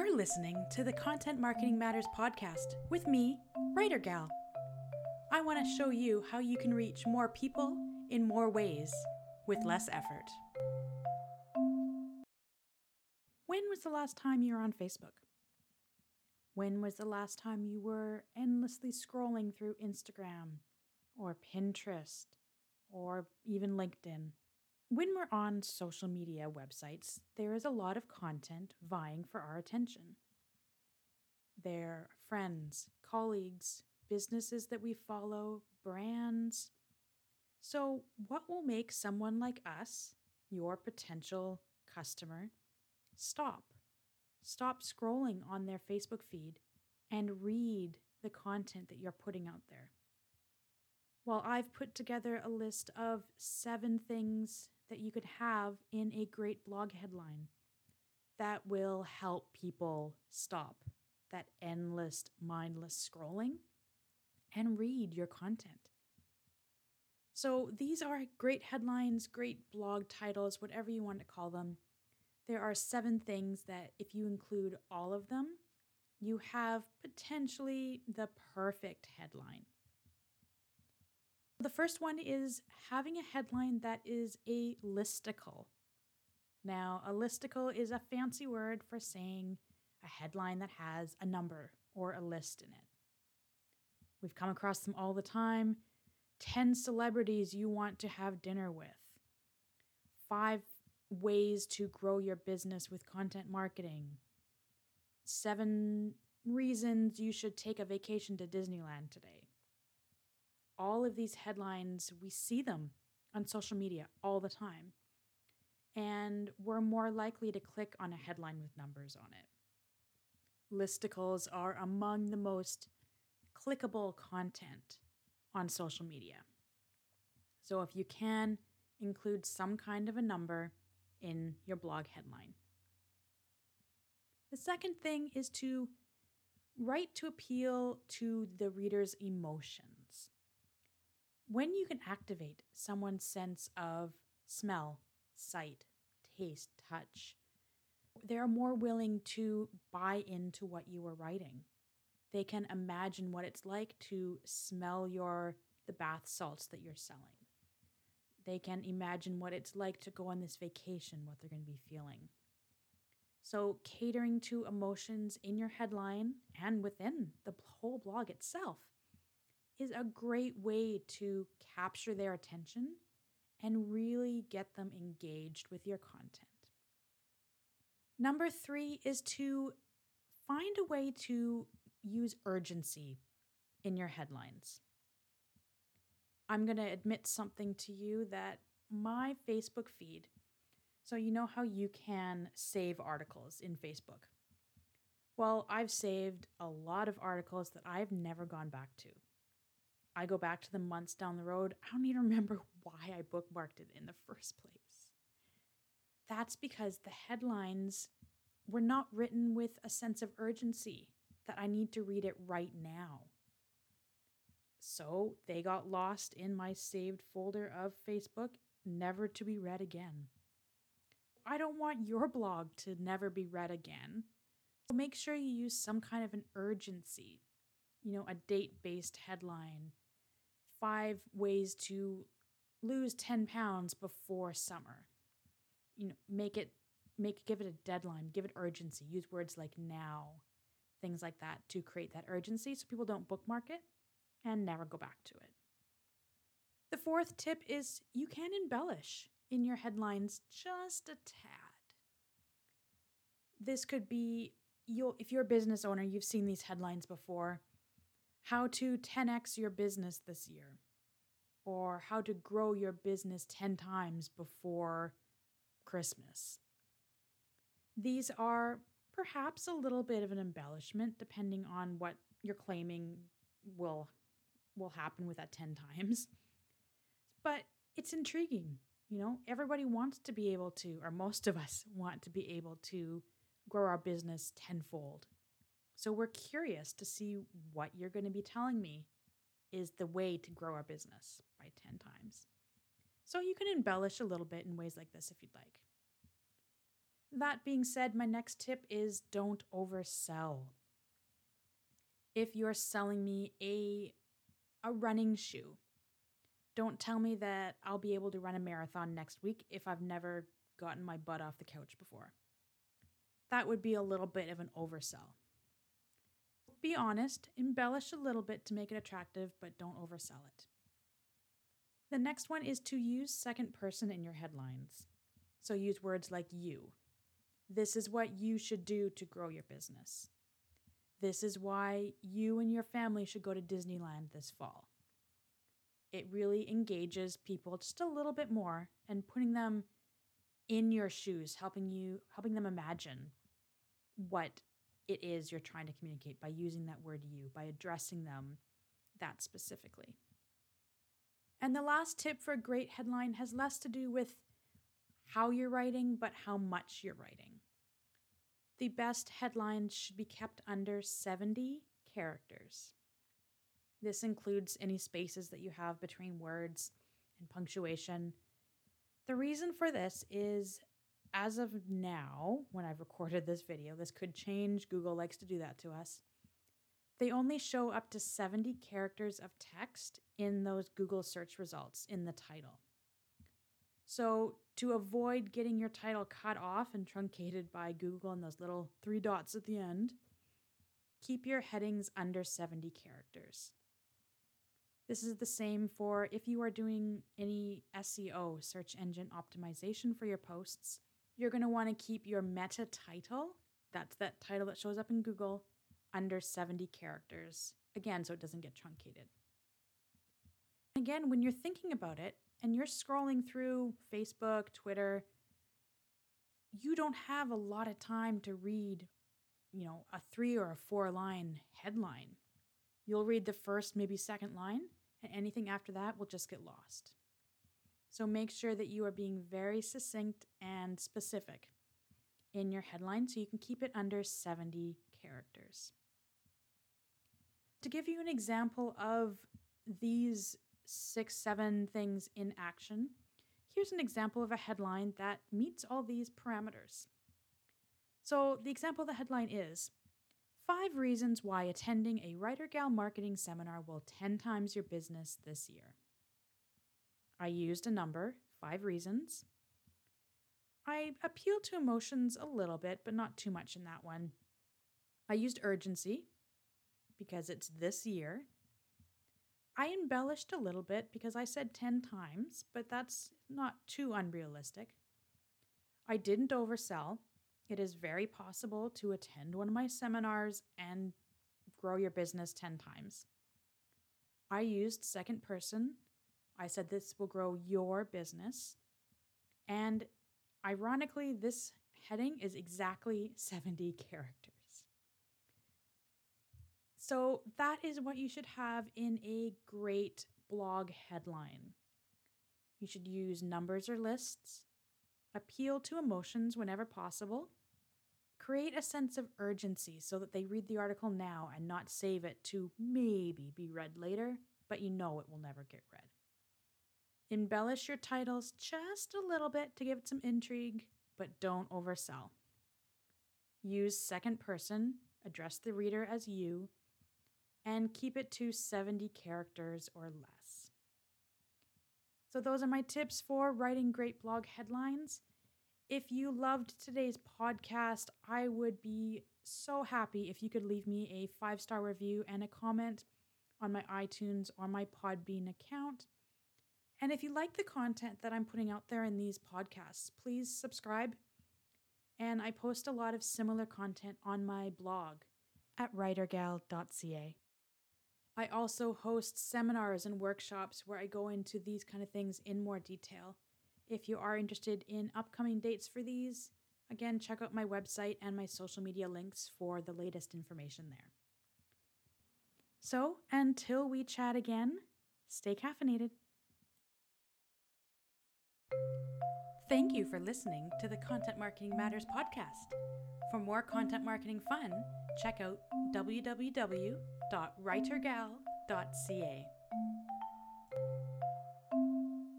You're listening to the Content Marketing Matters podcast with me, Writer Gal. I want to show you how you can reach more people in more ways with less effort. When was the last time you were on Facebook? When was the last time you were endlessly scrolling through Instagram or Pinterest or even LinkedIn? When we're on social media websites, there is a lot of content vying for our attention. Their friends, colleagues, businesses that we follow, brands. So, what will make someone like us, your potential customer, stop? Stop scrolling on their Facebook feed and read the content that you're putting out there. Well, I've put together a list of seven things that you could have in a great blog headline that will help people stop that endless, mindless scrolling and read your content. So, these are great headlines, great blog titles, whatever you want to call them. There are seven things that, if you include all of them, you have potentially the perfect headline. The first one is having a headline that is a listicle. Now, a listicle is a fancy word for saying a headline that has a number or a list in it. We've come across them all the time. 10 celebrities you want to have dinner with. Five ways to grow your business with content marketing. Seven reasons you should take a vacation to Disneyland today all of these headlines, we see them on social media all the time. And we're more likely to click on a headline with numbers on it. Listicles are among the most clickable content on social media. So if you can, include some kind of a number in your blog headline. The second thing is to write to appeal to the reader's emotions when you can activate someone's sense of smell, sight, taste, touch, they're more willing to buy into what you are writing. They can imagine what it's like to smell your the bath salts that you're selling. They can imagine what it's like to go on this vacation, what they're going to be feeling. So, catering to emotions in your headline and within the whole blog itself is a great way to capture their attention and really get them engaged with your content. Number three is to find a way to use urgency in your headlines. I'm going to admit something to you that my Facebook feed, so you know how you can save articles in Facebook. Well, I've saved a lot of articles that I've never gone back to. I go back to the months down the road, I don't even remember why I bookmarked it in the first place. That's because the headlines were not written with a sense of urgency that I need to read it right now. So they got lost in my saved folder of Facebook, never to be read again. I don't want your blog to never be read again. So make sure you use some kind of an urgency, you know, a date based headline, five ways to lose 10 pounds before summer. You know, make it make give it a deadline, give it urgency. Use words like now, things like that to create that urgency so people don't bookmark it and never go back to it. The fourth tip is you can embellish in your headlines just a tad. This could be you if you're a business owner, you've seen these headlines before how to 10x your business this year, or how to grow your business 10 times before Christmas. These are perhaps a little bit of an embellishment depending on what you're claiming will will happen with that 10 times. But it's intriguing, you know? Everybody wants to be able to or most of us want to be able to grow our business tenfold so we're curious to see what you're going to be telling me is the way to grow our business by 10 times. So you can embellish a little bit in ways like this if you'd like. That being said, my next tip is don't oversell. If you're selling me a a running shoe, don't tell me that I'll be able to run a marathon next week if I've never gotten my butt off the couch before. That would be a little bit of an oversell. Be honest, embellish a little bit to make it attractive, but don't oversell it. The next one is to use second person in your headlines. So use words like you. This is what you should do to grow your business. This is why you and your family should go to Disneyland this fall. It really engages people just a little bit more and putting them in your shoes, helping you helping them imagine what it is you're trying to communicate by using that word you, by addressing them that specifically. And the last tip for a great headline has less to do with how you're writing, but how much you're writing. The best headlines should be kept under 70 characters. This includes any spaces that you have between words and punctuation. The reason for this is as of now, when I've recorded this video, this could change. Google likes to do that to us. They only show up to 70 characters of text in those Google search results in the title. So, to avoid getting your title cut off and truncated by Google and those little three dots at the end, keep your headings under 70 characters. This is the same for if you are doing any SEO, search engine optimization for your posts. You're going to want to keep your meta title, that's that title that shows up in Google, under 70 characters. Again, so it doesn't get truncated. Again, when you're thinking about it and you're scrolling through Facebook, Twitter, you don't have a lot of time to read, you know, a three or a four line headline. You'll read the first, maybe second line, and anything after that will just get lost. So make sure that you are being very succinct and specific in your headline so you can keep it under 70 characters. To give you an example of these six, seven things in action, here's an example of a headline that meets all these parameters. So, the example of the headline is Five reasons why attending a Writer Gal marketing seminar will 10 times your business this year. I used a number, five reasons. I appealed to emotions a little bit, but not too much in that one. I used urgency because it's this year. I embellished a little bit because I said 10 times, but that's not too unrealistic. I didn't oversell it is very possible to attend one of my seminars and grow your business 10 times. I used second person. I said this will grow your business. And ironically, this heading is exactly 70 characters. So, that is what you should have in a great blog headline. You should use numbers or lists, appeal to emotions whenever possible, Create a sense of urgency so that they read the article now and not save it to maybe be read later, but you know it will never get read. Embellish your titles just a little bit to give it some intrigue, but don't oversell. Use second person, address the reader as you, and keep it to 70 characters or less. So, those are my tips for writing great blog headlines. If you loved today's podcast, I would be so happy if you could leave me a five star review and a comment on my iTunes or my Podbean account. And if you like the content that I'm putting out there in these podcasts, please subscribe. And I post a lot of similar content on my blog at writergal.ca. I also host seminars and workshops where I go into these kind of things in more detail. If you are interested in upcoming dates for these, again, check out my website and my social media links for the latest information there. So, until we chat again, stay caffeinated. Thank you for listening to the Content Marketing Matters podcast. For more content marketing fun, check out www.writergal.ca.